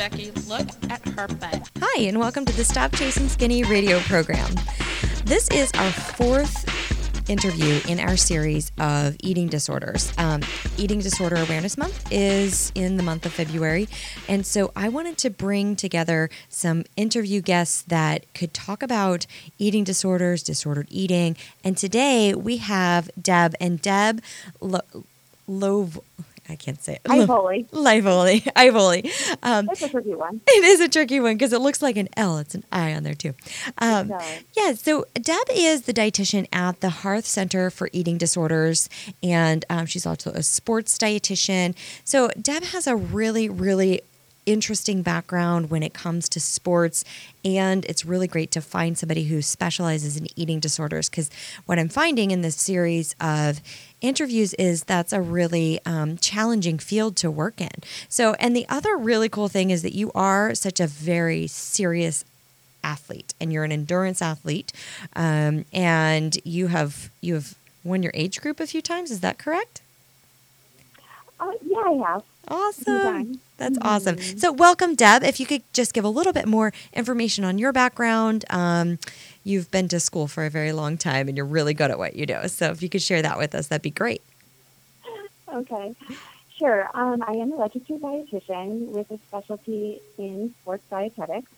Becky. Look at her butt. Hi, and welcome to the Stop Chasing Skinny radio program. This is our fourth interview in our series of eating disorders. Um, eating Disorder Awareness Month is in the month of February. And so I wanted to bring together some interview guests that could talk about eating disorders, disordered eating. And today we have Deb, and Deb Lo- Love. I can't say it. Livoli. Livoli. Ivoli. Um, That's a tricky one. it is a tricky one because it looks like an L. It's an I on there too. Um, yeah. So Deb is the dietitian at the Hearth Center for Eating Disorders, and um, she's also a sports dietitian. So Deb has a really, really interesting background when it comes to sports and it's really great to find somebody who specializes in eating disorders because what i'm finding in this series of interviews is that's a really um, challenging field to work in so and the other really cool thing is that you are such a very serious athlete and you're an endurance athlete um, and you have you have won your age group a few times is that correct Uh, yeah, I have. Awesome. That's awesome. So, welcome, Deb. If you could just give a little bit more information on your background. Um, you've been to school for a very long time and you're really good at what you do. So, if you could share that with us, that'd be great. Okay. Sure. Um, I am a registered dietitian with a specialty in sports dietetics.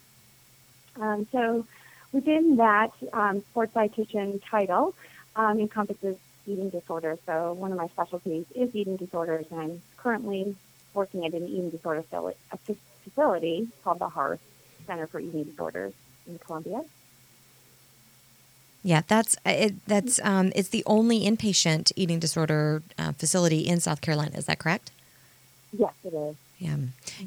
Um, so within that um, sports dietitian title um, encompasses eating disorders. So one of my specialties is eating disorders, and I'm currently working at an eating disorder facil- a fa- facility called the Hearth Center for Eating Disorders in Columbia. Yeah, that's uh, it, that's um, it's the only inpatient eating disorder uh, facility in South Carolina. Is that correct? Yes, it is. Yeah.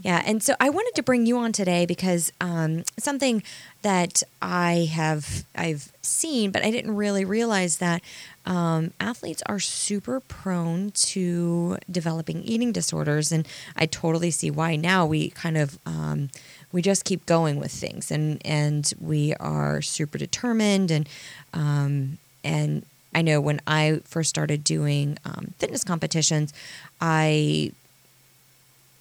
Yeah. And so I wanted to bring you on today because um, something that I have I've seen, but I didn't really realize that um, athletes are super prone to developing eating disorders, and I totally see why. Now we kind of um, we just keep going with things, and and we are super determined, and um, and I know when I first started doing um, fitness competitions, I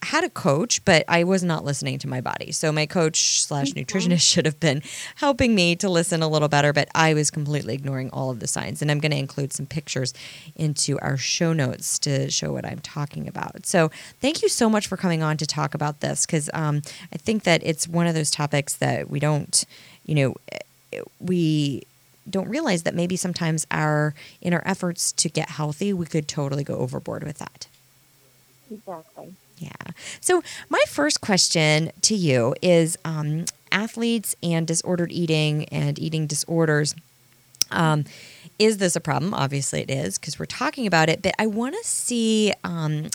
had a coach, but I was not listening to my body. So my coach slash nutritionist should have been helping me to listen a little better, but I was completely ignoring all of the signs. And I'm going to include some pictures into our show notes to show what I'm talking about. So thank you so much for coming on to talk about this because um, I think that it's one of those topics that we don't, you know, we don't realize that maybe sometimes our in our efforts to get healthy, we could totally go overboard with that. Exactly. Yeah. So, my first question to you is um, athletes and disordered eating and eating disorders. Um, is this a problem? Obviously, it is because we're talking about it, but I want to see um,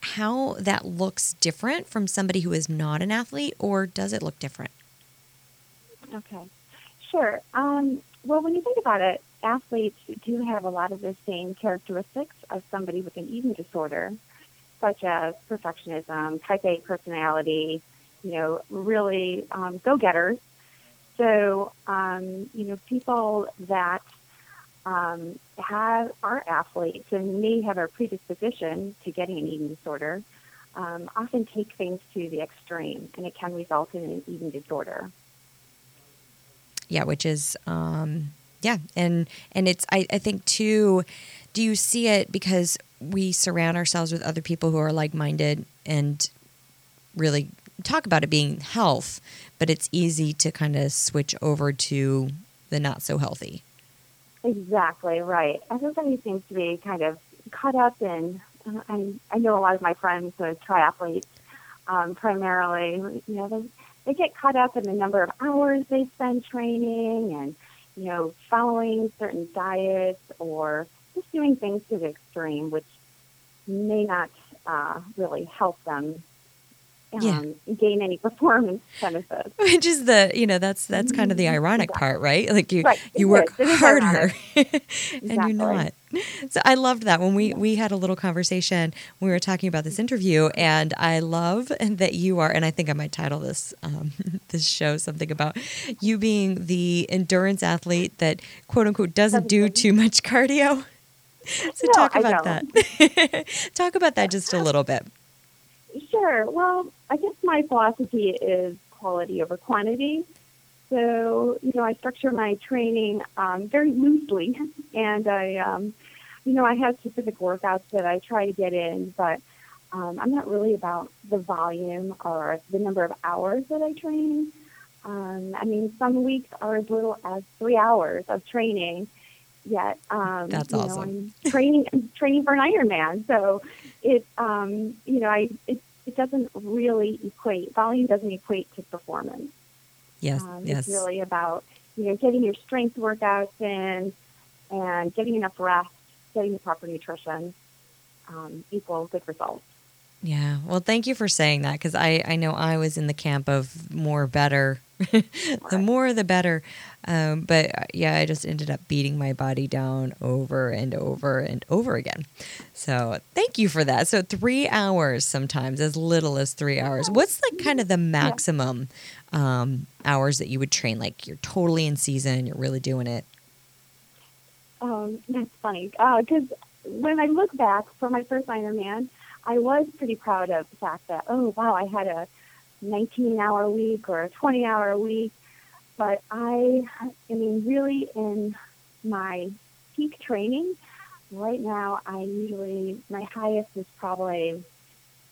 how that looks different from somebody who is not an athlete, or does it look different? Okay, sure. Um, well, when you think about it, athletes do have a lot of the same characteristics of somebody with an eating disorder, such as perfectionism, type A personality, you know, really um, go-getters. So, um, you know, people that um, have are athletes and may have a predisposition to getting an eating disorder um, often take things to the extreme, and it can result in an eating disorder. Yeah, which is um, yeah, and and it's I, I think too. Do you see it because we surround ourselves with other people who are like minded and really talk about it being health, but it's easy to kind of switch over to the not so healthy. Exactly right. I think that Everybody seems to be kind of caught up in. I, I know a lot of my friends are triathletes, um, primarily. You know, they they get caught up in the number of hours they spend training, and you know, following certain diets or just doing things to the extreme, which may not uh, really help them um, Yeah. gain any performance benefits. Which is the you know that's that's kind of the ironic Exactly. part, right? Like you Right. you work is. It is harder and you're not. So I loved that when we we had a little conversation. We were talking about this interview, and I love that you are. And I think I might title this um, this show something about you being the endurance athlete that quote unquote doesn't do too much cardio. So No, talk about that. talk about that just a little bit. Sure. Well, I guess my philosophy is quality over quantity. So, you know, I structure my training um, very loosely, and I, um, you know, I have specific workouts that I try to get in, but um, I'm not really about the volume or the number of hours that I train. Um, I mean, some weeks are as little as three hours of training. Yet, um, That's you awesome. know, I'm training I'm training for an Ironman, so it, um, you know, I it, it doesn't really equate. Volume doesn't equate to performance. Yes, Um, yes. It's really about you know getting your strength workouts in and getting enough rest, getting the proper nutrition um, equal good results. Yeah. Well, thank you for saying that because I, I know I was in the camp of more better. the more, the better. Um, but uh, yeah, I just ended up beating my body down over and over and over again. So thank you for that. So three hours sometimes, as little as three hours. What's like kind of the maximum um, hours that you would train? Like you're totally in season, you're really doing it. Um, that's funny because when I look back for my first Ironman, I was pretty proud of the fact that oh wow I had a 19 hour week or a 20 hour week, but I I mean really in my peak training right now I usually my highest is probably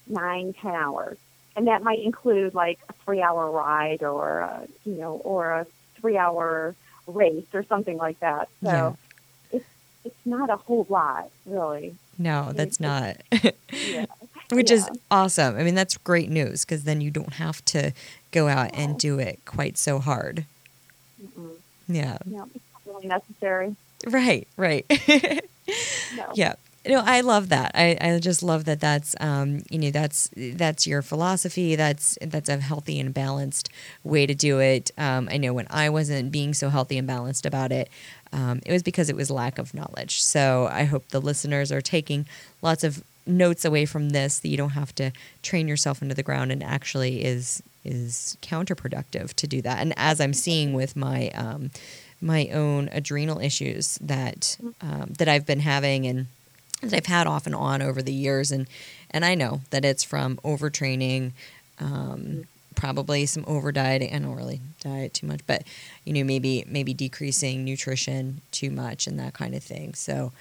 nine ten hours, and that might include like a three hour ride or a, you know or a three hour race or something like that. So Yeah. it's it's not a whole lot really. No, that's not. Yeah. Which is awesome. I mean, that's great news because then you don't have to go out and do it quite so hard. Mm-mm. Yeah. It's not really necessary. Right, right. No. yeah. No, I love that. I, I just love that that's um, you know, that's that's your philosophy. That's that's a healthy and balanced way to do it. Um, I know when I wasn't being so healthy and balanced about it, um, it was because it was lack of knowledge. So I hope the listeners are taking lots of notes away from this that you don't have to train yourself into the ground and actually is is counterproductive to do that. And as I'm seeing with my um, my own adrenal issues that um, that I've been having and that I've had off and on over the years, and and I know that it's from overtraining, um, probably some over dieting. I don't really diet too much, but you know maybe maybe decreasing nutrition too much and that kind of thing. So.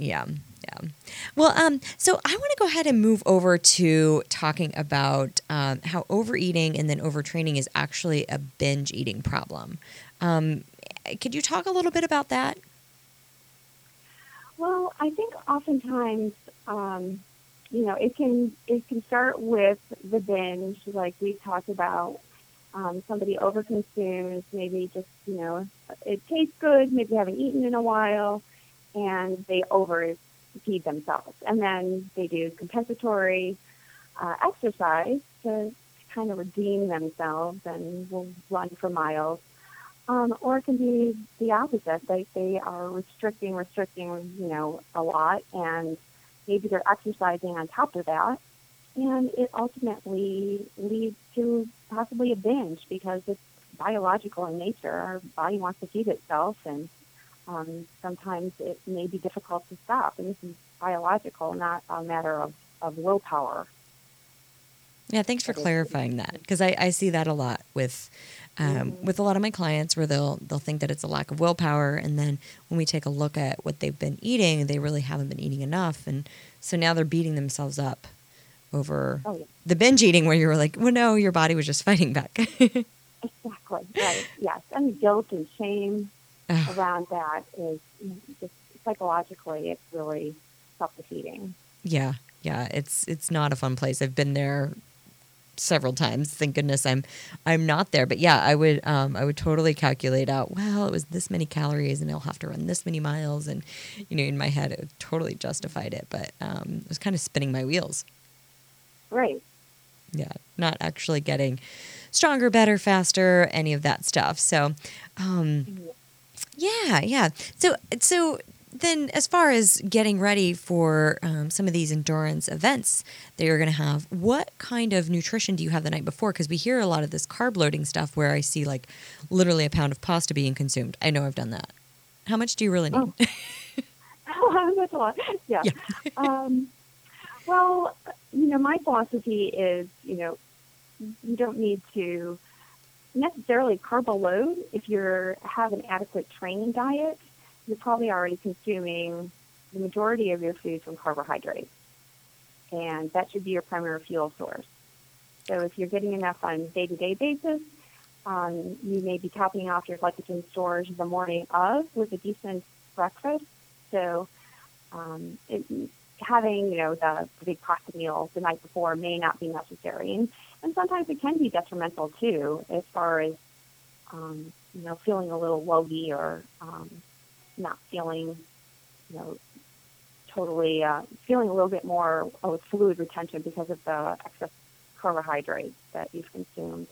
Yeah, yeah. Well, um, so I want to go ahead and move over to talking about um, how overeating and then overtraining is actually a binge eating problem. Um, could you talk a little bit about that? Well, I think oftentimes, um, you know, it can it can start with the binge, like we talked about. Um, somebody overconsumes, maybe just you know, it tastes good, maybe haven't eaten in a while, and they overfeed themselves, and then they do compensatory uh, exercise to kind of redeem themselves and will run for miles. Um, or it can be the opposite. They they are restricting, restricting, you know, a lot, and maybe they're exercising on top of that, and it ultimately leads to possibly a binge because it's biological in nature. Our body wants to feed itself, and um, sometimes it may be difficult to stop. And this is biological, not a matter of, of willpower. Yeah, thanks for clarifying that because I, I see that a lot with um, Mhm. with a lot of my clients where they'll they'll think that it's a lack of willpower, and then when we take a look at what they've been eating, they really haven't been eating enough, and so now they're beating themselves up over Oh, yeah. the binge eating where you were like, well, no, your body was just fighting back. Exactly. Right. Yes. And guilt and shame Ugh. Around that is just psychologically, it's really self-defeating. Yeah, yeah, it's it's not a fun place. I've been there several times. Thank goodness I'm I'm not there. But yeah, I would um I would totally calculate out, well, it was this many calories and I'll have to run this many miles and you know, in my head it totally justified it, but um it was kind of spinning my wheels. Right. Yeah, not actually getting stronger, better, faster, any of that stuff. So, um yeah, yeah. So, so then, as far as getting ready for um, some of these endurance events that you're going to have, what kind of nutrition do you have the night before? Because we hear a lot of this carb loading stuff where I see like literally a pound of pasta being consumed. I know I've done that. How much do you really need? Oh. That's a lot. Yeah. Yeah. um, Well, you know, my philosophy is, you know, you don't need to necessarily carb load if you have an adequate training diet. You're probably already consuming the majority of your food from carbohydrates, and that should be your primary fuel source. So if you're getting enough on a day-to-day basis, um, you may be topping off your glycogen storage the morning of with a decent breakfast. So um, it, having you know the, the big pasta meal the night before may not be necessary, and, and sometimes it can be detrimental too, as far as um, you know feeling a little logy or um, not feeling you know totally uh, feeling a little bit more of fluid retention because of the excess carbohydrates that you've consumed.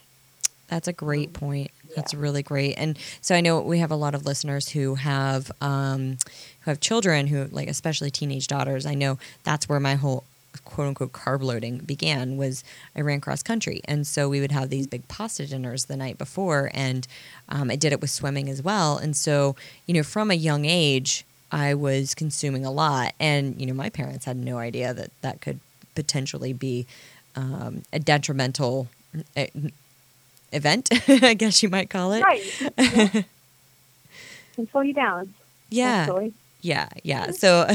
That's a great Um, point. That's yeah. really great. And so I know we have a lot of listeners who have um, who have children who like especially teenage daughters. I know that's where my whole quote unquote carb loading began was I ran cross country. And so we would have these big pasta dinners the night before and um, I did it with swimming as well. And so, you know, from a young age, I was consuming a lot. And, you know, my parents had no idea that that could potentially be um, a detrimental uh, event, I guess you might call it. Right. Yeah. Can slow you down. Yeah. Yeah, yeah. So,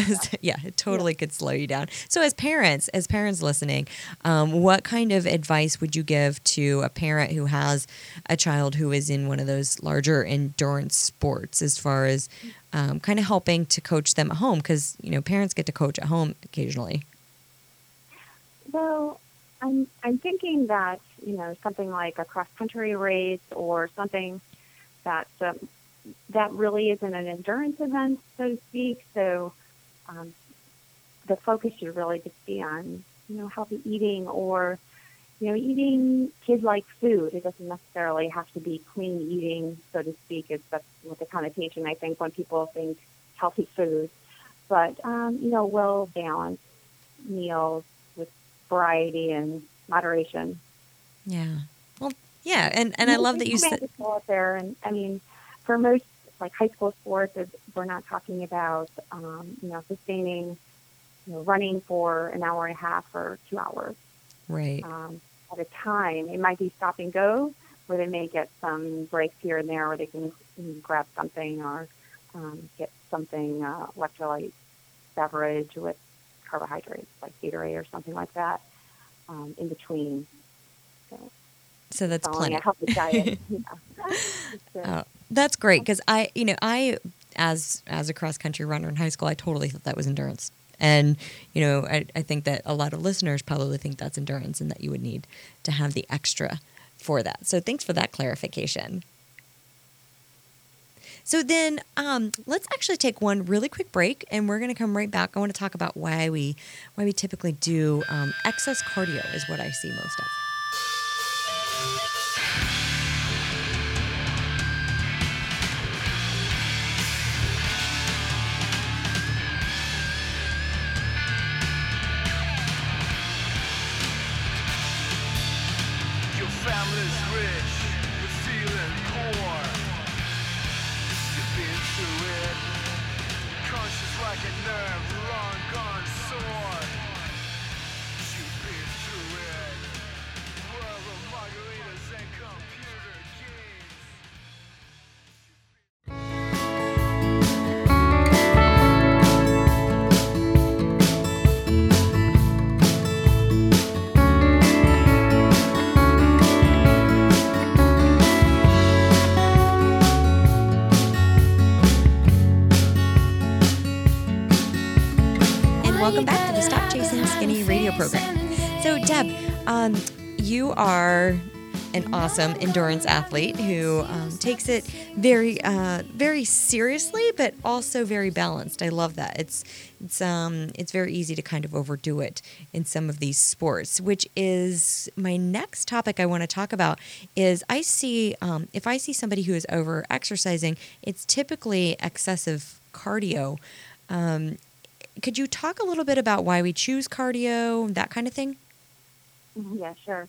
yeah, it totally could slow you down. So, as parents, as parents listening, um, what kind of advice would you give to a parent who has a child who is in one of those larger endurance sports, as far as um, kind of helping to coach them at home? Because you know, parents get to coach at home occasionally. Well, I'm I'm thinking that you know something like a cross country race or something that um, that really isn't an endurance event, so to speak. So um, the focus should really just be on you know healthy eating or you know eating kid like food. It doesn't necessarily have to be clean eating, so to speak. Is that's what the connotation I think when people think healthy food, but um, you know well balanced meals with variety and moderation. Yeah. Well, yeah, and and I love that you said. people out there, and I mean, for most like high school sports, we're not talking about um, you know sustaining, you know, running for an hour and a half or two hours Right. um, at a time. It might be stop and go, where they may get some breaks here and there, where they can grab something or um, get something uh, electrolyte beverage with carbohydrates like Gatorade or something like that um, in between. So, So that's plenty. a healthy diet. yeah. Uh, Oh, that's great because I, you know, I as as a cross country runner in high school, I totally thought that was endurance, and you know, I, I think that a lot of listeners probably think that's endurance, and that you would need to have the extra for that. So thanks for that clarification. So then, um, let's actually take one really quick break, and we're going to come right back. I want to talk about why we why we typically do um, excess cardio is what I see most of. A nerve, you are an awesome endurance athlete who um, takes it very, uh, very seriously, but also very balanced. I love that. It's it's um, it's very easy to kind of overdo it in some of these sports, which is my next topic I want to talk about. Is I see um, if I see somebody who is over exercising, it's typically excessive cardio. Um, could you talk a little bit about why we choose cardio, that kind of thing? Yeah, sure.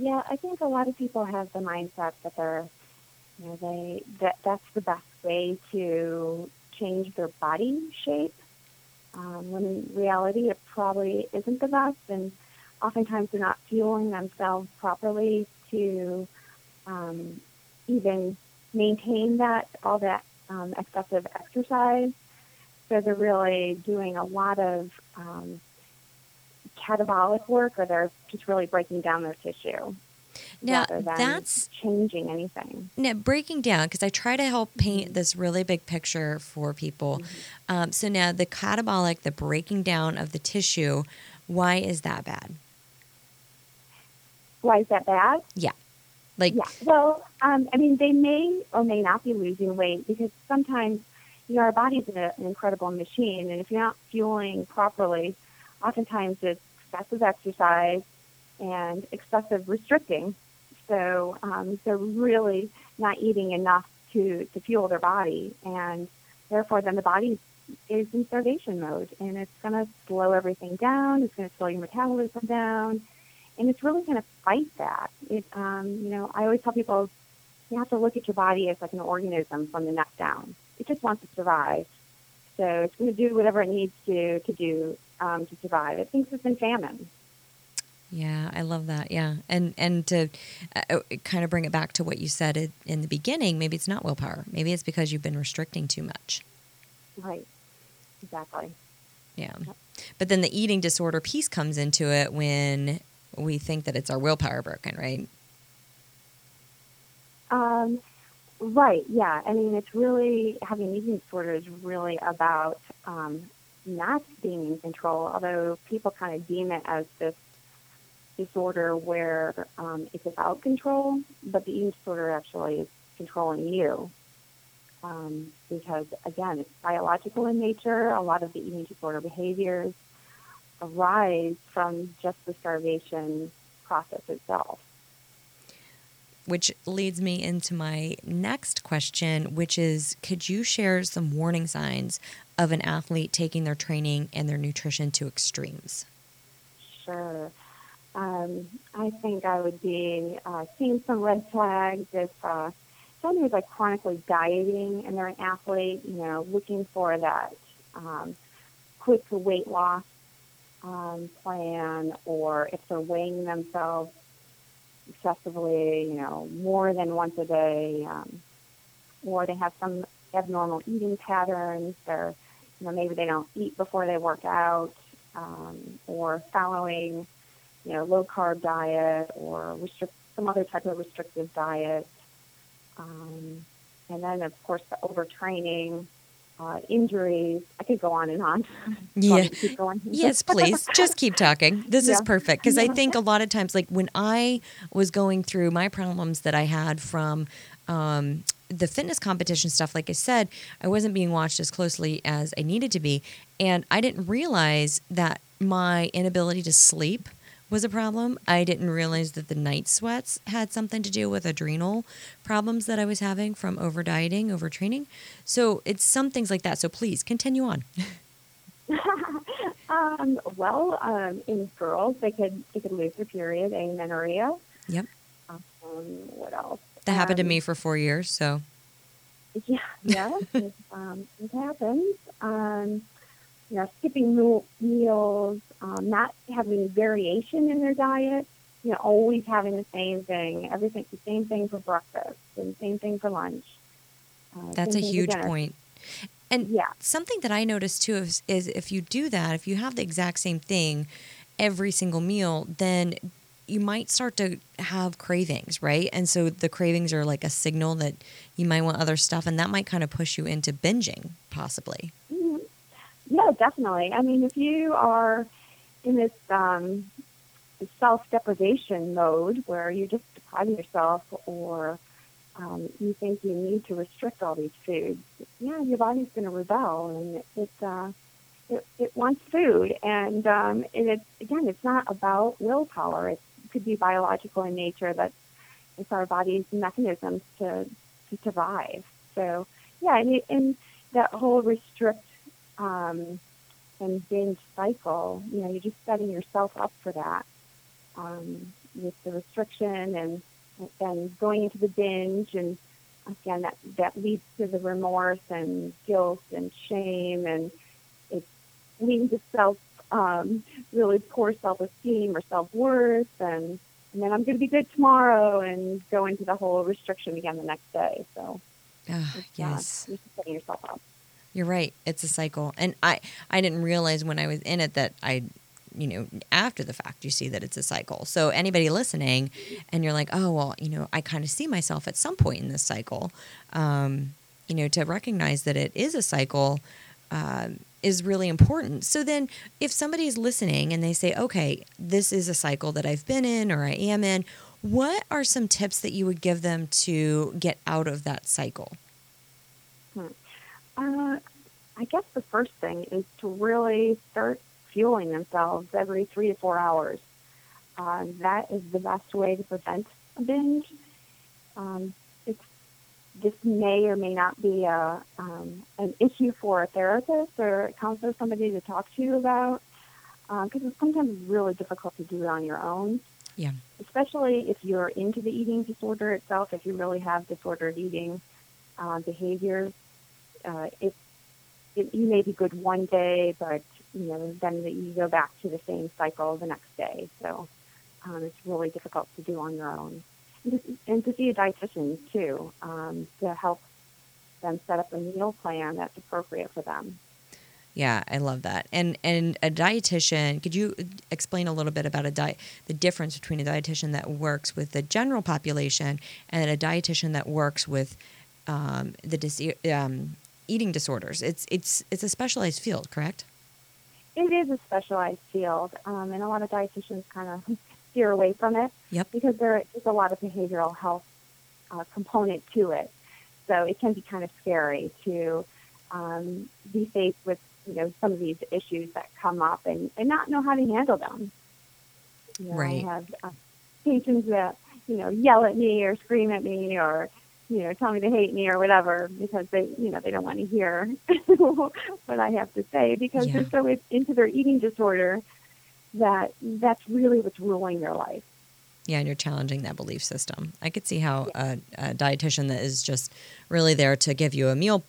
Yeah, I think a lot of people have the mindset that they're, you know, they that that's the best way to change their body shape. um, when in reality it probably isn't the best, and oftentimes they're not fueling themselves properly to um, even maintain that all that um, excessive exercise. So they're really doing a lot of um, catabolic work, or they're just really breaking down their tissue. Now, that's changing anything. now breaking down because I try to help paint Mm-hmm. this really big picture for people. Um, so now the catabolic, the breaking down of the tissue, why is that bad? Why is that bad? Yeah, like, Yeah. Well, um, I mean, they may or may not be losing weight because sometimes, you know, our body's an, an incredible machine, and if you're not fueling properly, oftentimes it's excessive exercise and excessive restricting. So um, they're really not eating enough to, to fuel their body, and therefore, then the body is in starvation mode, and it's going to slow everything down. It's going to slow your metabolism down and it's really going to fight that. It, um, you know, I always tell people you have to look at your body as like an organism from the neck down. It just wants to survive, so it's going to do whatever it needs to to do um, to survive. It thinks it's in famine. Yeah, I love that. Yeah, and and to uh, kind of bring it back to what you said in- in the beginning, maybe it's not willpower. Maybe it's because you've been restricting too much. Right. Exactly. Yeah, Yep. but then the eating disorder piece comes into it when we think that it's our willpower broken, right? Um, right. Yeah. I mean, it's really having an eating disorder is really about um, not being in control. Although people kind of deem it as this disorder where um, it's about control, but the eating disorder actually is controlling you. Um, because again, it's biological in nature. A lot of the eating disorder behaviors arise from just the starvation process itself. Which leads me into my next question, which is could you share some warning signs of an athlete taking their training and their nutrition to extremes? Sure. Um, I think I would be uh, seeing some red flags if uh, somebody is like chronically dieting and they're an athlete, you know, looking for that um, quick weight loss um, plan, or if they're weighing themselves excessively, you know, more than once a day, um, or they have some abnormal eating patterns. They're, you know, maybe they don't eat before they work out, um, or following, you know, low carb diet or restrict some other type of restrictive diet. Um, and then, of course, the overtraining, uh, injuries. I could go on and on. Yeah. Want me to keep going? Yes, please. Just keep talking. This is perfect because I think a lot of times, like when I was going through my problems that I had from um, the fitness competition stuff, like I said, I wasn't being watched as closely as I needed to be. And I didn't realize that my inability to sleep was a problem. I didn't realize that the night sweats had something to do with adrenal problems that I was having from over dieting, overtraining. So it's some things like that. So please continue on. um, well, um, in girls, they could they could lose their period, amenorrhea. Yep. Um, what else? That happened to Um, me for four years. So Yeah, yeah, it, um, it happens. You know, skipping meal, meals, um, not having variation in their diet. You know, always having the same thing, everything, the same thing for breakfast and same thing for lunch. Uh, That's a same thing for huge point. And Yeah. something that I noticed too is, is if you do that, if you have the exact same thing every single meal, then you might start to have cravings, right? And so the cravings are like a signal that you might want other stuff, and that might kind of push you into binging, possibly. Mhm. Yeah, definitely. I mean, if you are in this um, self-deprivation mode where you're just deprive yourself or um, you think you need to restrict all these foods, yeah, your body's going to rebel and it, uh, it, it wants food. And, um, and it's, again, it's not about willpower. It could be biological in nature that it's our body's mechanisms to, to survive. So, yeah, and, and that whole restrict um, and binge cycle, you know, you're just setting yourself up for that um, with the restriction and and going into the binge, and again, that that leads to the remorse and guilt and shame, and it's lean to self, um, really poor self-esteem or self-worth, and and then I'm going to be good tomorrow, and go into the whole restriction again the next day. So Ah, uh, yes. you're setting yourself up. You're right. It's a cycle. And I, I didn't realize when I was in it that I, you know, after the fact, you see that it's a cycle. So anybody listening and you're like, oh, well, you know, I kind of see myself at some point in this cycle, um, you know, to recognize that it is a cycle um is really important. So then if somebody's listening and they say, okay, this is a cycle that I've been in or I am in, what are some tips that you would give them to get out of that cycle? Uh, I guess the first thing is to really start fueling themselves every three to four hours. Uh, that is the best way to prevent a binge. Um, it's, this may or may not be a, um, an issue for a therapist or a counselor, somebody to talk to you about, because it's sometimes really difficult to do it on your own Yeah. especially if you're into the eating disorder itself, if you really have disordered eating uh, behaviors, uh, it, it, you may be good one day, but you know then you go back to the same cycle the next day. So um, it's really difficult to do on your own, and to, and to see a dietitian too um, to help them set up a meal plan that's appropriate for them. Yeah, I love that. And and a dietitian, could you explain a little bit about a diet the difference between a dietitian that works with the general population and a dietitian that works with um, the dis- um, eating disorders? It's it's it's a specialized field, correct? It is a specialized field, um, and a lot of dietitians kind of steer away from it. Yep. because there is a lot of behavioral health uh, component to it. So it can be kind of scary to um, be faced with you know some of these issues that come up and, and not know how to handle them. You know, Right. I have uh, patients that you know yell at me or scream at me or you know tell me they hate me or whatever because they you know they don't want to hear what I have to say because Yeah. they're so into their eating disorder that that's really what's ruling their life. Yeah, and you're challenging that belief system. I could see how a, a dietitian that is just really there to give you a meal,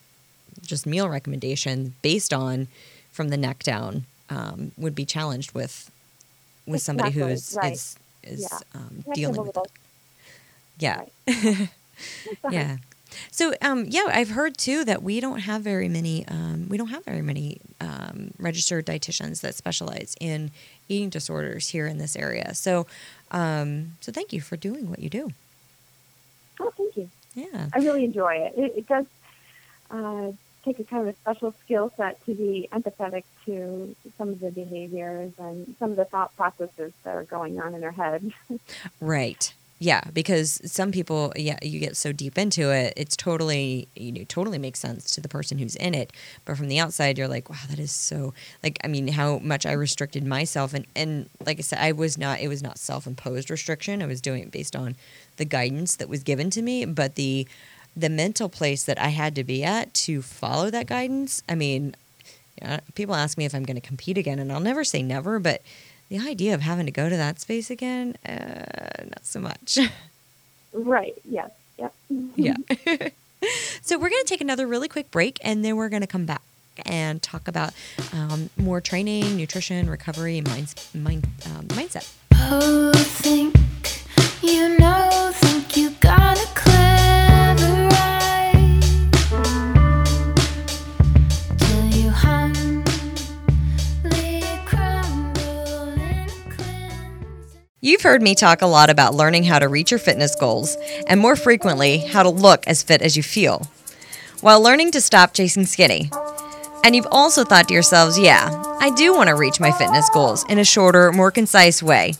just meal recommendation based on from the neck down, um, would be challenged with with somebody who Exactly, is right. is is Yeah. um, You have to have dealing with it. Yeah, Right. yeah. So um, yeah, I've heard too that we don't have very many um, we don't have very many um, registered dietitians that specialize in eating disorders here in this area. So um, so thank you for doing what you do. Oh, thank you. Yeah. I really enjoy it. It, it does uh, take a kind of a special skill set to be empathetic to some of the behaviors and some of the thought processes that are going on in their head. Right. Yeah, because some people, yeah, you get so deep into it, it's totally, you know, totally makes sense to the person who's in it. But from the outside, you're like, wow, that is so, like, I mean, how much I restricted myself, and and like I said, I was not, it was not self-imposed restriction. I was doing it based on the guidance that was given to me, but the the mental place that I had to be at to follow that guidance. I mean, people ask me if I'm going to compete again, and I'll never say never, but the idea of having to go to that space again, uh, not so much. right. Yes. Yep. yeah. so we're going to take another really quick break, and then we're going to come back and talk about um, more training, nutrition, recovery, and mind, mind, um, mindset. Oh, think you know, think you got a You've heard me talk a lot about learning how to reach your fitness goals, and more frequently, how to look as fit as you feel, while learning to stop chasing skinny. And you've also thought to yourselves, yeah, I do want to reach my fitness goals in a shorter, more concise way.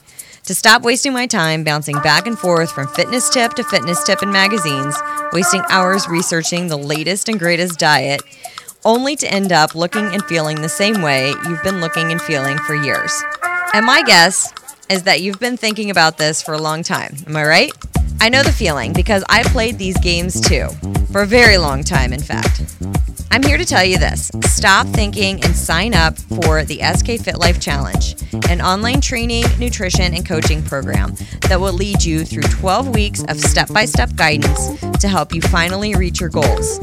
To stop wasting my time bouncing back and forth from fitness tip to fitness tip in magazines, wasting hours researching the latest and greatest diet, only to end up looking and feeling the same way you've been looking and feeling for years. And my guess is that you've been thinking about this for a long time. Am I right? I know the feeling because I played these games too, for a very long time, in fact. I'm here to tell you this stop thinking and sign up for the SK Fit Life Challenge, an online training, nutrition, and coaching program that will lead you through 12 weeks of step by step guidance to help you finally reach your goals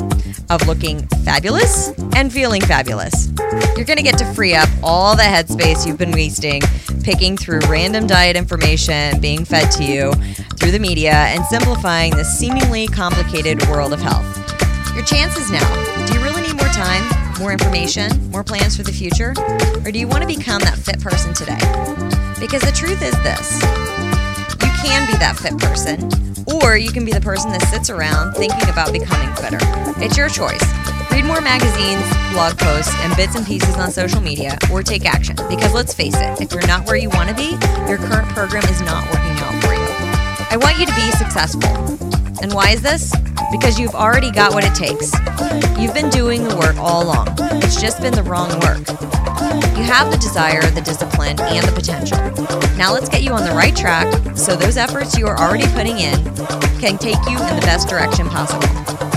of looking fabulous and feeling fabulous. You're going to get to free up all the headspace you've been wasting picking through random diet information being fed to you through the media and simplifying the seemingly complicated world of health. Your chances now. Do you really need more time, more information, more plans for the future? Or do you want to become that fit person today? Because the truth is this you can be that fit person, or you can be the person that sits around thinking about becoming fitter. It's your choice. Read more magazines, blog posts, and bits and pieces on social media, or take action. Because let's face it, if you're not where you want to be, your current program is not working out for you. I want you to be successful. And why is this? Because you've already got what it takes. You've been doing the work all along. It's just been the wrong work. You have the desire, the discipline, and the potential. Now let's get you on the right track so those efforts you are already putting in can take you in the best direction possible.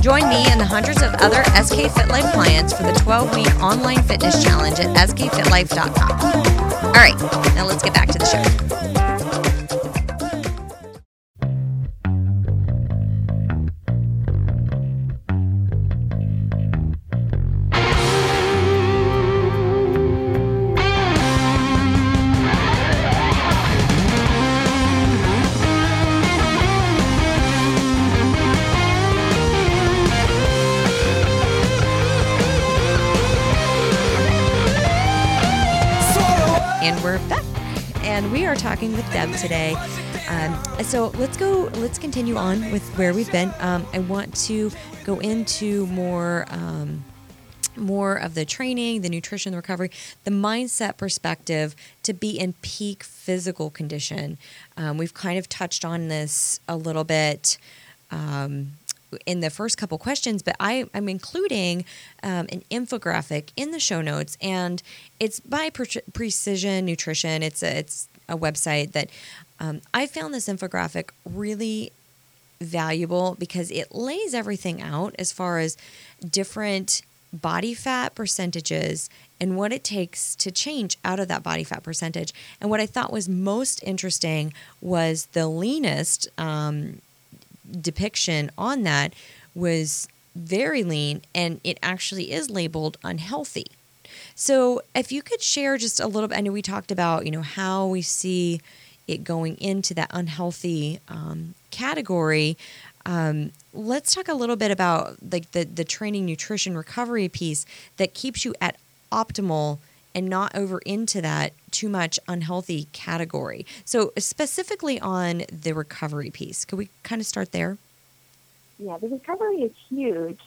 Join me and the hundreds of other SK Fit Life clients for the 12 week online fitness challenge at skfitlife.com. All right, now let's get back to the show. Talking with deb today. Um, so let's go let's continue on with where we've been. Um, i want to go into more um, more of the training the nutrition the recovery the mindset perspective to be in peak physical condition. Um, we've kind of touched on this a little bit um, in the first couple questions, but I, I'm including um, an infographic in the show notes, and it's by Pre- Precision Nutrition. It's a, it's a website that um, I found this infographic really valuable because it lays everything out as far as different body fat percentages and what it takes to change out of that body fat percentage. And what I thought was most interesting was the leanest. Um, depiction on that was very lean and it actually is labeled unhealthy. So, if you could share just a little bit, I know we talked about, you know, how we see it going into that unhealthy um, category. Um, let's talk a little bit about like the the training, nutrition, recovery piece that keeps you at optimal and not over into that too much unhealthy category. So specifically on the recovery piece, could we kind of start there? Yeah, the recovery is huge.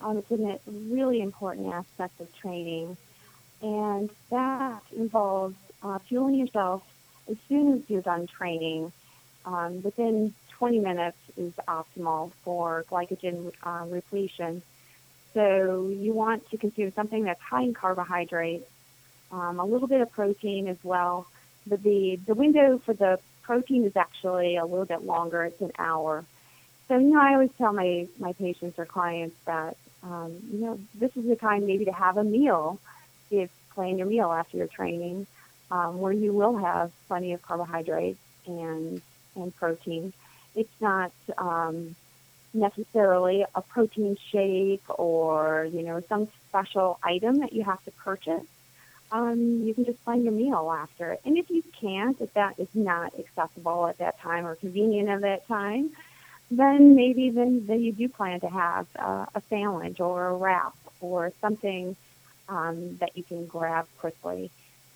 Um, it's a really important aspect of training, and that involves uh, fueling yourself as soon as you're done training. Um, within 20 minutes is optimal for glycogen uh, repletion. So you want to consume something that's high in carbohydrates, um, a little bit of protein as well. But the, the window for the protein is actually a little bit longer. It's an hour. So, you know, I always tell my, my patients or clients that, um, you know, this is the time maybe to have a meal, if plan your meal after your training, um, where you will have plenty of carbohydrates and, and protein. It's not um, necessarily a protein shake or, you know, some special item that you have to purchase um, you can just plan your meal after. And if you can't, if that is not accessible at that time or convenient at that time, then maybe then, then you do plan to have uh, a sandwich or a wrap or something um, that you can grab quickly.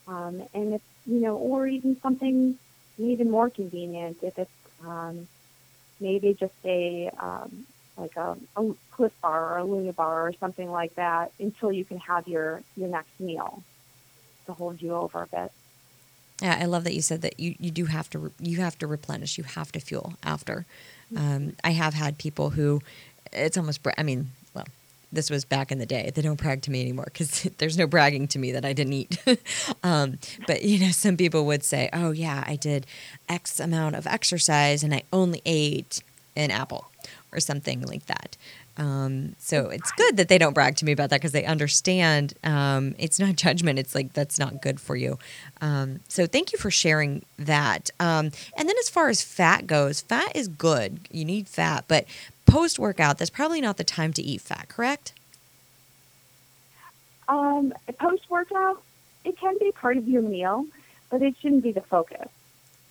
Um, and if, you know, or even something even more convenient if it's um, maybe just a, um, like a, a Clif bar or a Luna bar or something like that until you can have your, your next meal to hold you over a bit. Yeah, I love that you said that you, you do have to re- you have to replenish, you have to fuel after. Um, I have had people who it's almost I mean, well, this was back in the day. They don't brag to me anymore because there's no bragging to me that I didn't eat. um, but you know, some people would say, "Oh yeah, I did X amount of exercise and I only ate an apple." Or something like that. Um, so it's good that they don't brag to me about that because they understand um, it's not judgment. It's like that's not good for you. Um, so thank you for sharing that. Um, and then as far as fat goes, fat is good. You need fat, but post workout, that's probably not the time to eat fat. Correct? Um, Post workout, it can be part of your meal, but it shouldn't be the focus.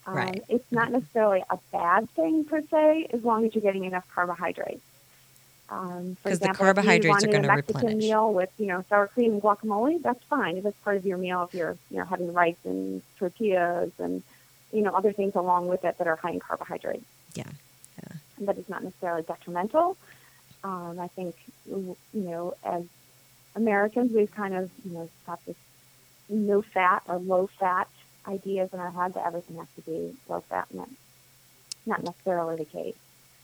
Um, Right. It's not necessarily a bad thing per se, as long as you're getting enough carbohydrates. Um, for 'Cause the example, carbohydrates if are you wanted a Mexican replenish. meal with you know sour cream and guacamole, that's fine. If it's part of your meal, if you're you know having rice and tortillas and you know other things along with it that are high in carbohydrates. Yeah. But it's not necessarily detrimental. Um, I think you know as Americans, we've kind of you know got this no fat or low fat ideas in our head that everything has to be low fat, and that's not necessarily the case.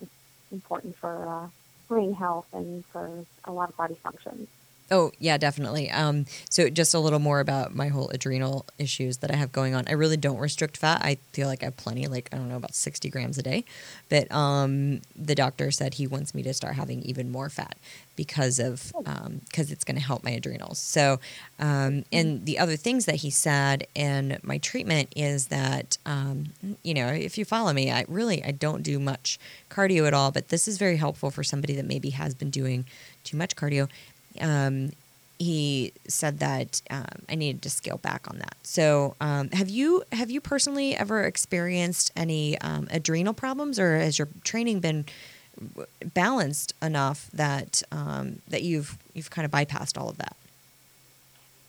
It's important for uh, brain health and for a lot of body functions. Oh yeah, definitely. Um, so just a little more about my whole adrenal issues that I have going on. I really don't restrict fat. I feel like I have plenty, like I don't know, about sixty grams a day. But um, the doctor said he wants me to start having even more fat because of because it's going to help my adrenals. So, um, and the other things that he said in my treatment is that um, you know if you follow me, I really I don't do much cardio at all. But this is very helpful for somebody that maybe has been doing too much cardio um, he said that um, I needed to scale back on that. So, um, have you have you personally ever experienced any um, adrenal problems, or has your training been balanced enough that um, that you've you've kind of bypassed all of that?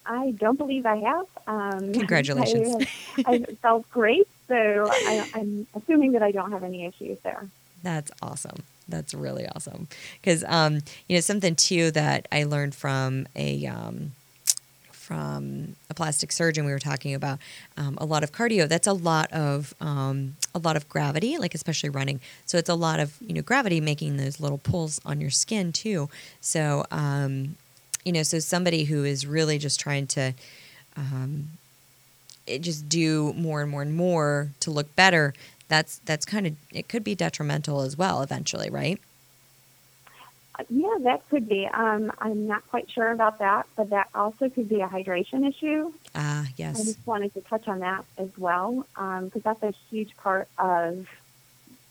I don't believe I have. Um, Congratulations. I, I felt great, so I, I'm assuming that I don't have any issues there. That's awesome. That's really awesome. Because um, you know something too that I learned from a um, from a plastic surgeon. We were talking about um, a lot of cardio. That's a lot of um, a lot of gravity, like especially running. So it's a lot of you know gravity making those little pulls on your skin too. So um, you know, so somebody who is really just trying to um, just do more and more and more to look better that's that's kind of it could be detrimental as well eventually right Uh, Yeah, that could be. Um, I'm not quite sure about that, but that also could be a hydration issue. ah I yes I just wanted to touch on that as well, because that's a huge part of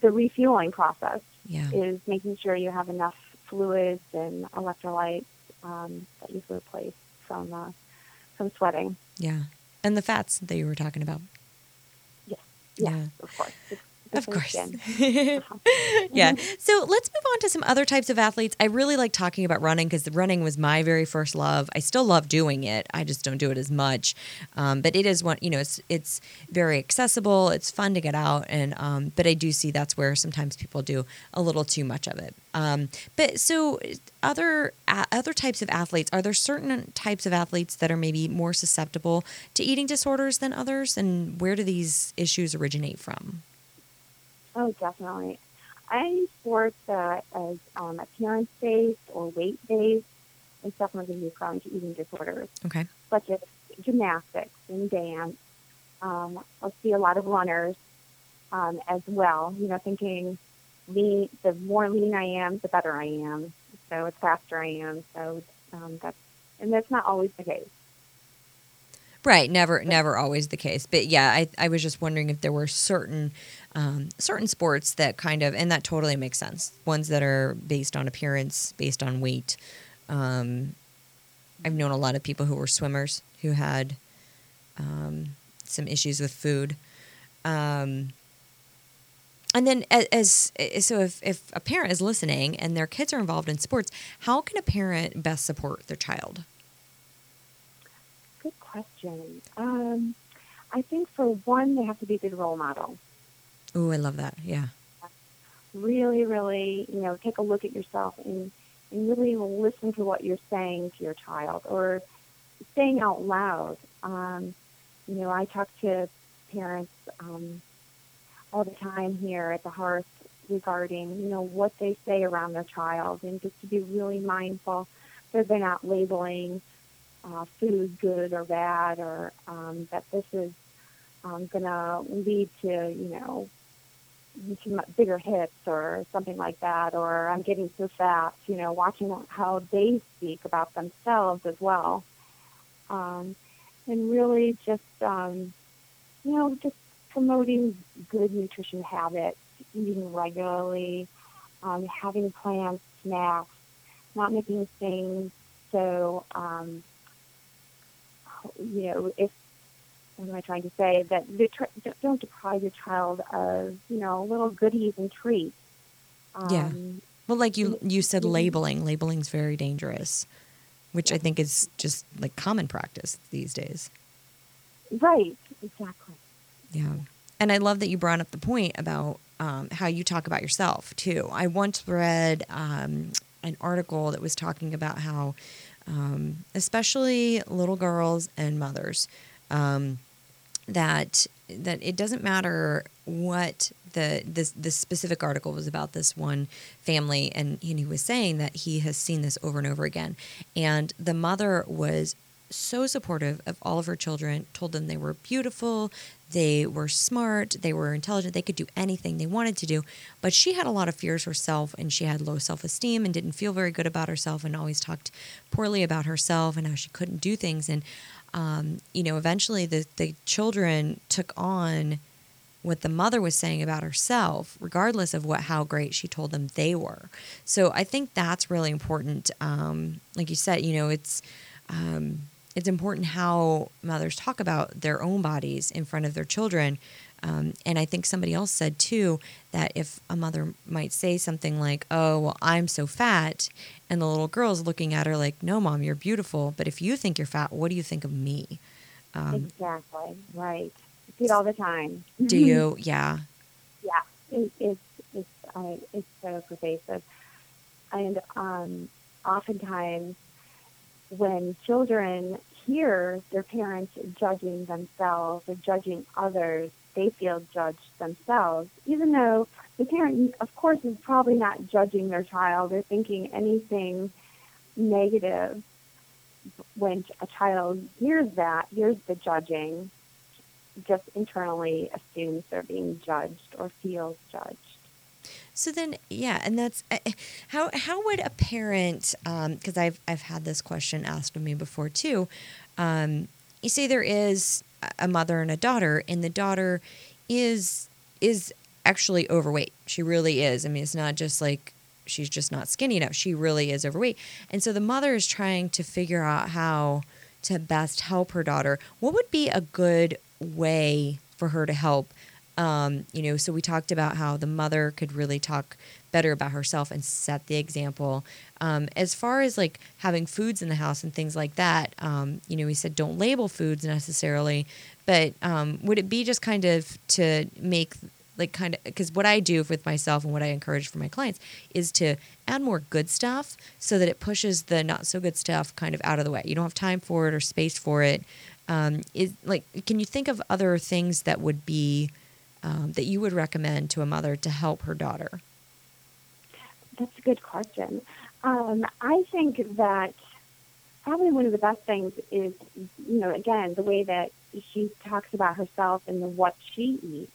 the refueling process. yeah Is making sure you have enough fluids and electrolytes um, that you can replace from uh, from sweating. yeah and the fats that you were talking about Yeah. of course. Of course. yeah. So let's move on to some other types of athletes. I really like talking about running because running was my very first love. I still love doing it. I just don't do it as much. Um, but it is one you know it's it's very accessible. It's fun to get out and um, but i do see that's where sometimes people do a little too much of it. Um, but so other uh, other types of athletes are there certain types of athletes that are maybe more susceptible to eating disorders than others? And where do these issues originate from Oh, definitely. Any sport that is um, appearance based or weight based is definitely going to be prone to eating disorders, okay such as gymnastics and dance. Um, I'll see a lot of runners um, as well. You know, thinking lean, the more lean I am, the better I am. So it's faster I am. So um, that's and that's not always the case. Right, never, never always the case. But yeah, I, I was just wondering if there were certain, um, certain sports that kind of, and that totally makes sense. Ones that are based on appearance, based on weight. Um, I've known a lot of people who were swimmers who had um, some issues with food. Um, and then, a- as so, if, if a parent is listening and their kids are involved in sports, how can a parent best support their child? Good question. Um, I think for one, they have to be a good role model. Oh, I love that. Yeah. really, really, you know, take a look at yourself and, and really listen to what you're saying to your child or saying out loud. Um, you know, I talk to parents um, all the time here at the Hearth regarding, you know, what they say around their child and just to be really mindful that they're not labeling uh, food good or bad or um, that this is um, going to lead to, you know, bigger hips or something like that, or I'm getting so fat. You know, watching how they speak about themselves as well, um, and really just um, you know just promoting good nutrition habits, eating regularly, um, having planned snacks, not making things so um, you know if what am I trying to say? That the tr- don't deprive your child of you know little goodies and treats. Um, Yeah. Well, like you you said, labeling labeling. is very dangerous, which I think is just like common practice these days. Right. Exactly. Yeah. And I love that you brought up the point about um, how you talk about yourself too. I once read um, an article that was talking about how, um, especially little girls and mothers, um, that that it doesn't matter what the this this specific article was about this one family and, and he was saying that he has seen this over and over again. And the mother was so supportive of all of her children told them they were beautiful they were smart they were intelligent they could do anything they wanted to do. But she had a lot of fears herself and she had low self-esteem and didn't feel very good about herself and always talked poorly about herself and how she couldn't do things. And um, you know eventually the, the children took on what the mother was saying about herself, regardless of what how great she told them they were. So I think that's really important. Um, like you said, you know, it's um, it's important how mothers talk about their own bodies in front of their children. Um, and I think somebody else said too that if a mother might say something like, "Oh, well, I'm so fat," and the little girl's looking at her like, "No, mom, you're beautiful. But if you think you're fat, what do you think of me?" Um, exactly. Right. I see it all the time. do you? Yeah. yeah, it, it's it's uh, it's so pervasive, and um, oftentimes when children hear their parents judging themselves or judging others, they feel judged themselves, even though the parent, of course, is probably not judging their child or thinking anything negative. When a child hears that, hears the judging, just internally assumes they're being judged or feels judged. So then, yeah, and that's how how would a parent? Because I've I've had this question asked of me before too. Um, you say there is a mother and a daughter, and the daughter is is actually overweight. She really is. I mean, it's not just like she's just not skinny enough. She really is overweight, and so the mother is trying to figure out how to best help her daughter. What would be a good way for her to help? Um, you know, so we talked about how the mother could really talk better about herself and set the example. Um, as far as like having foods in the house and things like that, um, you know, we said don't label foods necessarily, but um, would it be just kind of to make like kind of because what I do with myself and what I encourage for my clients is to add more good stuff so that it pushes the not so good stuff kind of out of the way. You don't have time for it or space for it. Um, is like, can you think of other things that would be um, that you would recommend to a mother to help her daughter? That's a good question. Um, I think that probably one of the best things is, you know, again, the way that she talks about herself and the what she eats.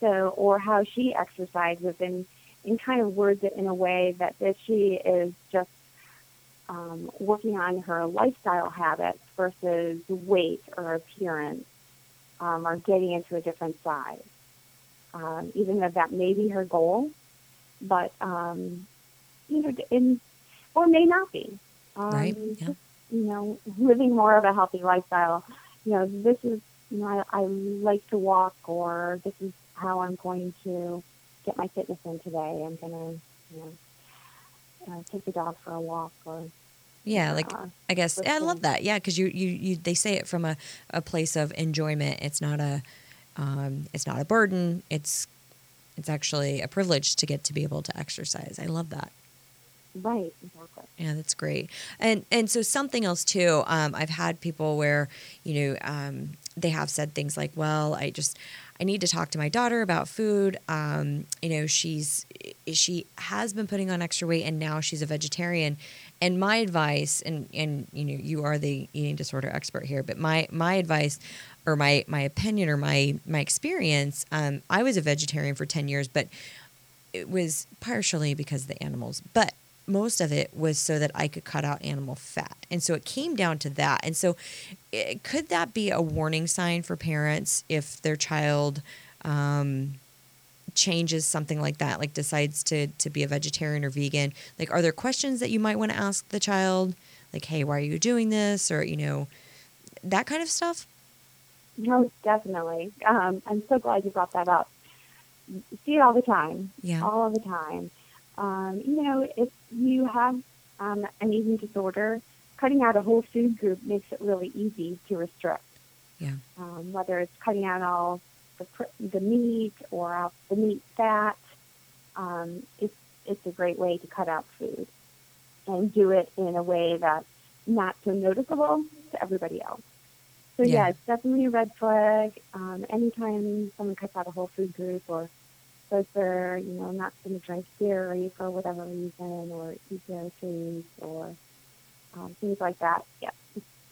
So, or how she exercises and, and kind of words it in a way that, that she is just um, working on her lifestyle habits versus weight or appearance um, or getting into a different size. Um, even though that may be her goal, but um, you know, in or may not be. Um, Right, yeah. just, you know, living more of a healthy lifestyle. You know, this is you know, I, I like to walk, or this is how I'm going to get my fitness in today. I'm gonna, you know, uh, take the dog for a walk, or Yeah, like uh, I guess yeah, I love that. Yeah, because you, you you they say it from a, a place of enjoyment. It's not a um, it's not a burden. It's it's actually a privilege to get to be able to exercise. I love that. right, exactly. Yeah, that's great. And and so something else too. Um, I've had people where you know um, they have said things like, "Well, I just I need to talk to my daughter about food. Um, you know, she's she has been putting on extra weight, and now she's a vegetarian." And my advice, and and you know, you are the eating disorder expert here, but my my advice or my my opinion or my my experience. Um, I was a vegetarian for ten years, but it was partially because of the animals, but most of it was so that I could cut out animal fat. And so it came down to that. And so it, could that be a warning sign for parents if their child um, changes something like that, like decides to, to be a vegetarian or vegan? Like, are there questions that you might want to ask the child? Like, hey, why are you doing this? Or, you know, that kind of stuff? No, definitely. Um, I'm so glad you brought that up. See it all the time. Yeah. All the time. Um, you know, if you have um, an eating disorder, cutting out a whole food group makes it really easy to restrict. Yeah. Um, whether it's cutting out all the, the meat or out the meat fat, um, it's, it's a great way to cut out food and do it in a way that's not so noticeable to everybody else. So Yeah. yeah, it's definitely a red flag. Um, anytime someone cuts out a whole food group or says they're, you know, not going to drink dairy for whatever reason or eat dairy foods or um, things like that, yeah,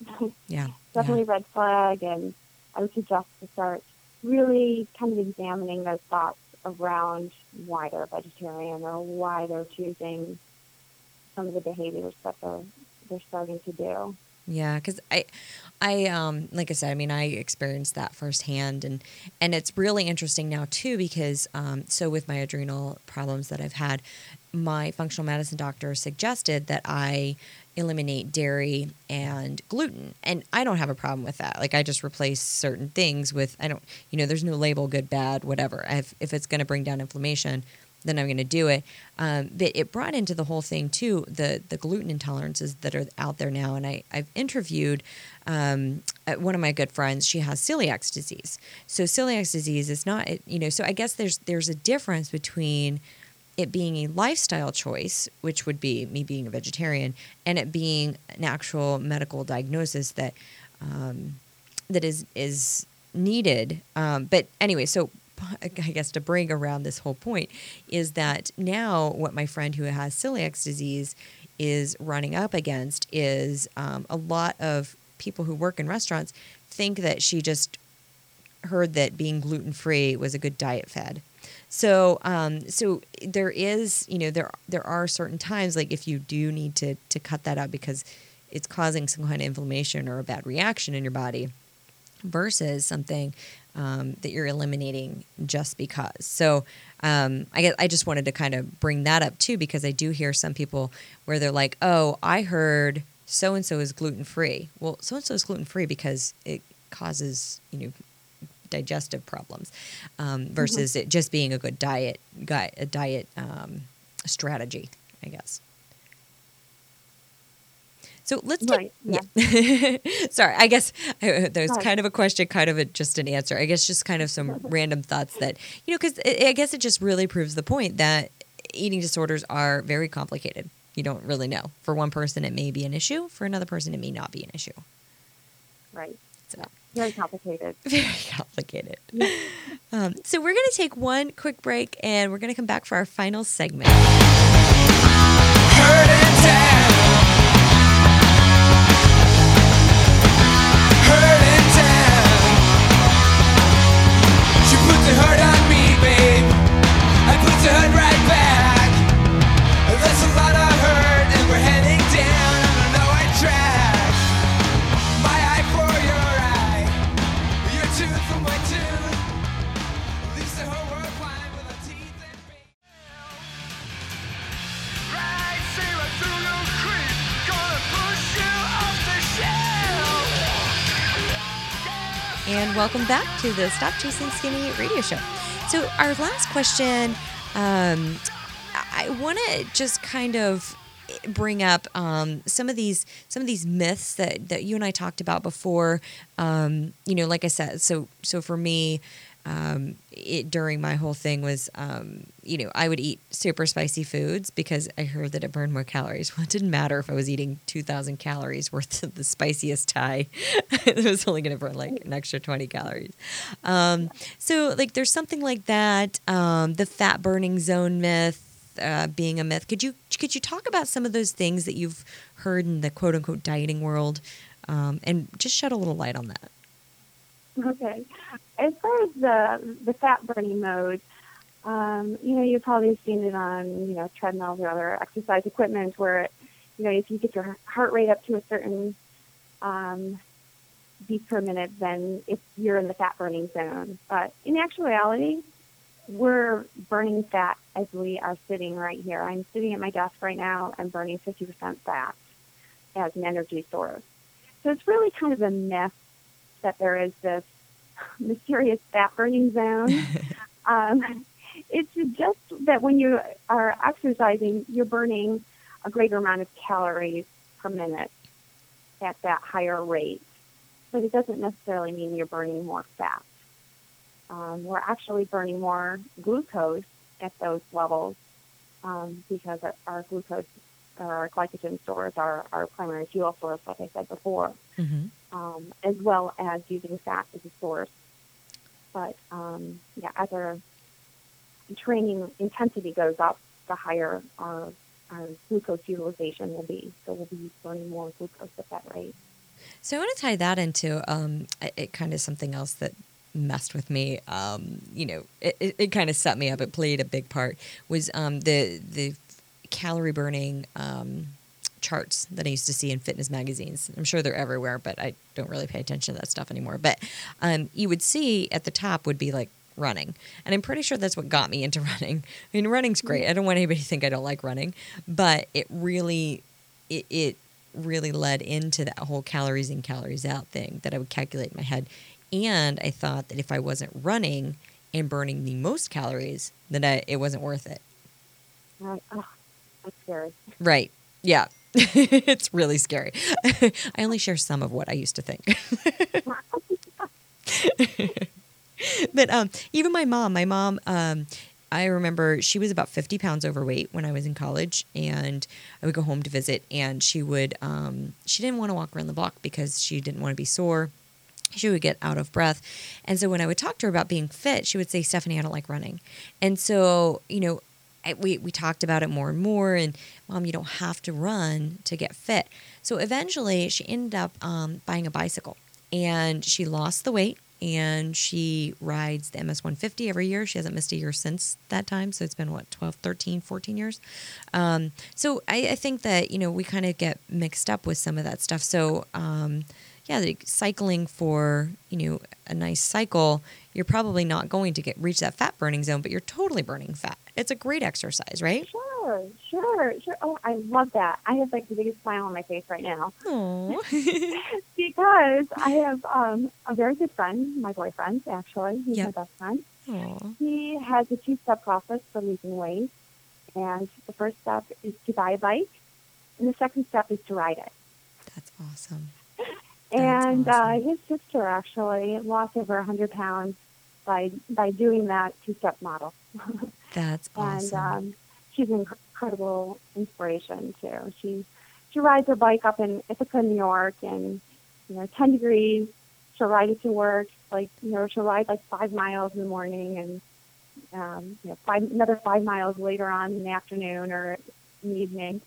Yeah. definitely a red flag. And I would suggest to start really kind of examining those thoughts around why they're vegetarian or why they're choosing some of the behaviors that they're they're starting to do. Yeah, because I, I um, like I said, I mean, I experienced that firsthand, and and it's really interesting now too because um, so with my adrenal problems that I've had, my functional medicine doctor suggested that I eliminate dairy and gluten, and I don't have a problem with that. Like I just replace certain things with I don't, you know, there's no label good, bad, whatever. If if it's going to bring down inflammation, then I'm going to do it. Um, but it brought into the whole thing too the the gluten intolerances that are out there now. And I I've interviewed um, uh, one of my good friends. She has celiac disease. So celiac disease is not you know. So I guess there's there's a difference between it being a lifestyle choice, which would be me being a vegetarian, and it being an actual medical diagnosis that um, that is is needed. Um, but anyway, so I guess to bring around this whole point is that now what my friend who has celiac disease is running up against is um, a lot of people who work in restaurants think that she just heard that being gluten free was a good diet fad. So, um, so there is, you know, there there are certain times like if you do need to to cut that out because it's causing some kind of inflammation or a bad reaction in your body, versus something um, that you're eliminating just because. So, um, I guess I just wanted to kind of bring that up too because I do hear some people where they're like, "Oh, I heard so and so is gluten free." Well, so and so is gluten free because it causes you know digestive problems um, versus it just being a good diet guy a diet um, strategy i guess so let's get, Right, yeah. sorry i guess uh, there's Right. kind of a question kind of a, just an answer i guess just kind of some random thoughts that you know because i guess it just really proves the point that eating disorders are very complicated you don't really know for one person it may be an issue for another person it may not be an issue Right. so Very complicated. very complicated. Um, so we're going to take one quick break and we're going to come back for our final segment. She And welcome back to the Stop Chasing Skinny radio show. So, our last question um, I want to just kind of bring up um, some of these some of these myths that, that you and I talked about before. Um, you know, like I said, so so for me, um, it during my whole thing was, um, you know, I would eat super spicy foods because I heard that it burned more calories. Well, it didn't matter if I was eating 2,000 calories worth of the spiciest Thai. it was only going to burn like an extra 20 calories. Um, so, like, there's something like that. Um, the fat burning zone myth. Uh, being a myth, could you could you talk about some of those things that you've heard in the quote unquote dieting world, um, and just shed a little light on that? Okay. As far as the the fat burning mode, um, you know, you've probably seen it on you know treadmills or other exercise equipment where, you know, if you get your heart rate up to a certain um, beats per minute, then if you're in the fat burning zone. But in actuality, we're burning fat as we are sitting right here. I'm sitting at my desk right now. I'm burning 50% fat as an energy source. So it's really kind of a myth that there is this mysterious fat burning zone. um, it's just that when you are exercising, you're burning a greater amount of calories per minute at that higher rate. But it doesn't necessarily mean you're burning more fat. Um, we're actually burning more glucose at those levels um, because our glucose or our glycogen stores are our primary fuel source, like I said before hmm um, as well as using fat as a source. But um, yeah, as our training intensity goes up, the higher our, our glucose utilization will be. So we'll be burning more glucose at that rate. So I want to tie that into um, it, it kind of something else that messed with me. Um, you know, it, it, it kind of set me up. It played a big part. Was um, the the calorie burning um, charts that I used to see in fitness magazines. I'm sure they're everywhere, but I don't really pay attention to that stuff anymore. But um, you would see at the top would be like running, and I'm pretty sure that's what got me into running. I mean, running's great. I don't want anybody to think I don't like running, but it really it, it really led into that whole calories in calories out thing that I would calculate in my head. And I thought that if I wasn't running and burning the most calories, then I, it wasn't worth it. Right? Oh, that's scary. Right. Yeah. it's really scary. I only share some of what I used to think. but um, even my mom, my mom, um, I remember she was about 50 pounds overweight when I was in college, and I would go home to visit, and she would, um, she didn't want to walk around the block because she didn't want to be sore. She would get out of breath. And so when I would talk to her about being fit, she would say, Stephanie, I don't like running. And so, you know, We, we talked about it more and more. And mom, you don't have to run to get fit. So eventually she ended up um, buying a bicycle and she lost the weight and she rides the MS 150 every year. She hasn't missed a year since that time. So it's been what, 12, 13, 14 years. Um, so I, I think that, you know, we kind of get mixed up with some of that stuff. So, um, yeah, like cycling for, you know, a nice cycle, you're probably not going to get reach that fat burning zone, but you're totally burning fat. It's a great exercise, right? Sure, sure, sure. Oh, I love that. I have like the biggest smile on my face right now because I have um, a very good friend, my boyfriend, actually. He's Yep. my best friend. oh, He has a two-step process for losing weight, and the first step is to buy a bike, and the second step is to ride it. that's awesome. and awesome. uh, his sister actually lost over 100 pounds by by doing that two-step model, That's and awesome. um, she's an incredible inspiration too. She she rides her bike up in Ithaca, New York, and you know 10 degrees. She'll ride it to work. Like you know, she'll ride like five miles in the morning, and um, you know, five another five miles later on in the afternoon or in the evening.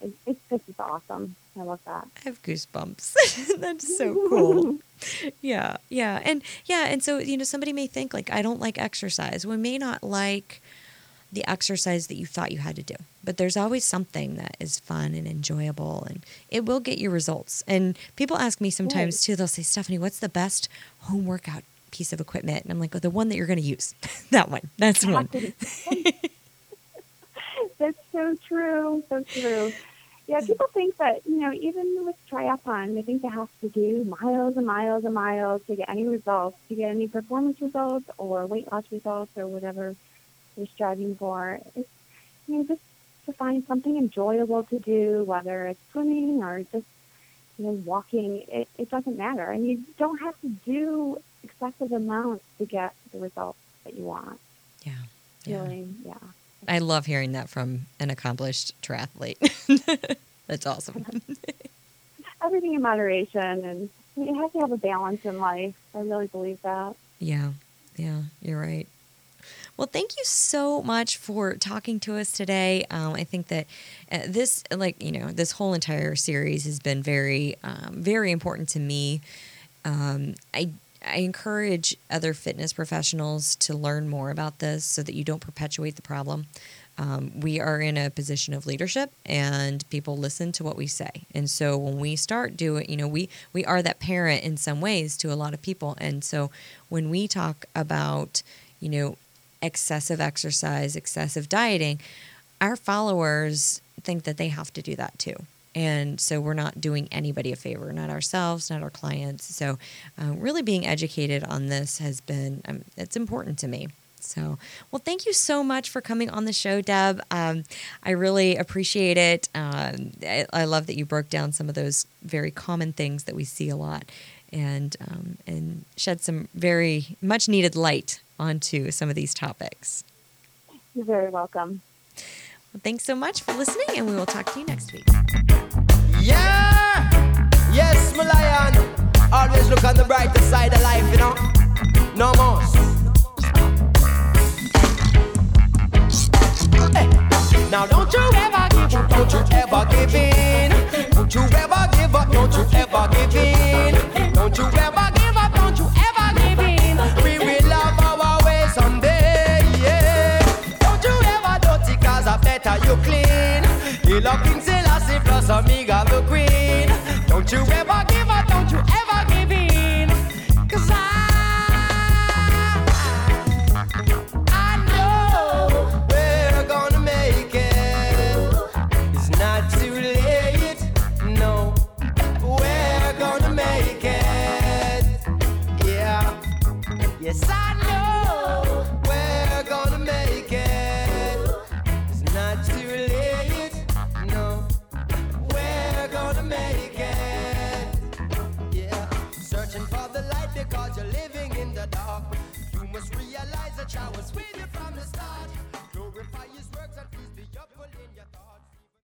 It, it's this is awesome. I love that. I have goosebumps. That's so cool. yeah, yeah, and yeah, and so you know, somebody may think like I don't like exercise. We may not like the exercise that you thought you had to do, but there's always something that is fun and enjoyable, and it will get you results. And people ask me sometimes too. They'll say, Stephanie, what's the best home workout piece of equipment? And I'm like, oh, the one that you're going to use. that one. That's the one. That's so true. So true. Yeah, people think that, you know, even with triathlon, they think they have to do miles and miles and miles to get any results, to get any performance results or weight loss results or whatever you're striving for. It's, you know, just to find something enjoyable to do, whether it's swimming or just, you know, walking, it, it doesn't matter. And you don't have to do excessive amounts to get the results that you want. Yeah. Yeah. Really, yeah. I love hearing that from an accomplished triathlete. That's awesome. everything in moderation, and you have to have a balance in life. I really believe that. Yeah, yeah, you're right. Well, thank you so much for talking to us today. Um, I think that uh, this, like you know, this whole entire series has been very, um, very important to me. Um, I I encourage other fitness professionals to learn more about this so that you don't perpetuate the problem. Um, we are in a position of leadership, and people listen to what we say. And so when we start doing, you know, we we are that parent in some ways to a lot of people. And so when we talk about, you know, excessive exercise, excessive dieting, our followers think that they have to do that too. And so we're not doing anybody a favor, not ourselves, not our clients. So uh, really being educated on this has been, um, it's important to me. So, well, thank you so much for coming on the show, Deb. Um, I really appreciate it. Um, I, I love that you broke down some of those very common things that we see a lot, and um, and shed some very much needed light onto some of these topics. You're very welcome. Well, thanks so much for listening, and we will talk to you next week. Yeah! Yes, my lion. Always look on the brighter side of life, you know. No more. Hey. Now don't you ever give up, don't you ever give in. Don't you ever give up, don't you ever give in. Don't you ever better you clean. You love King Selassie plus Omega the Queen. Don't you ever